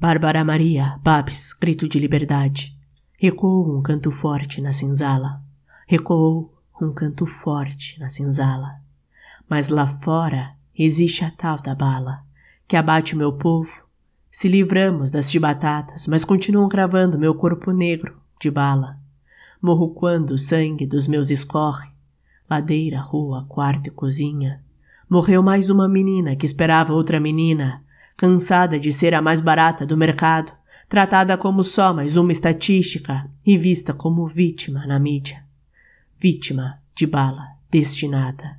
Bárbara Maria, Babs, grito de liberdade. Recuou um canto forte na cinzala. Recuou um canto forte na cinzala. Mas lá fora existe a tal da bala, que abate o meu povo. Se livramos das chibatatas, mas continuam cravando meu corpo negro de bala. Morro quando o sangue dos meus escorre. Ladeira, rua, quarto e cozinha. Morreu mais uma menina que esperava outra menina, cansada de ser a mais barata do mercado, tratada como só mais uma estatística e vista como vítima na mídia. Vítima de bala destinada.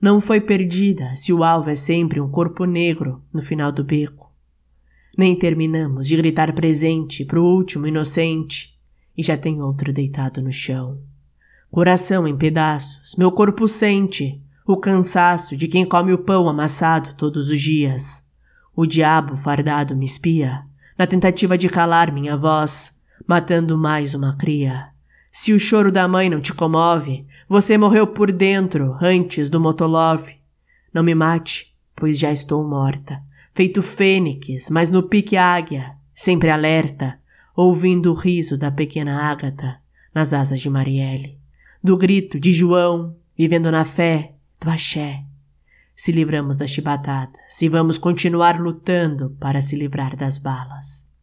Não foi perdida se o alvo é sempre um corpo negro no final do beco. Nem terminamos de gritar presente pro último inocente e já tem outro deitado no chão. Coração em pedaços, meu corpo sente o cansaço de quem come o pão amassado todos os dias. O diabo fardado me espia, na tentativa de calar minha voz, matando mais uma cria. Se o choro da mãe não te comove, você morreu por dentro antes do Motolov. Não me mate, pois já estou morta, feito fênix, mas no pique águia, sempre alerta, ouvindo o riso da pequena Ágata nas asas de Marielle, do grito de João, vivendo na fé do axé. Se livramos das chibatadas e vamos continuar lutando para se livrar das balas.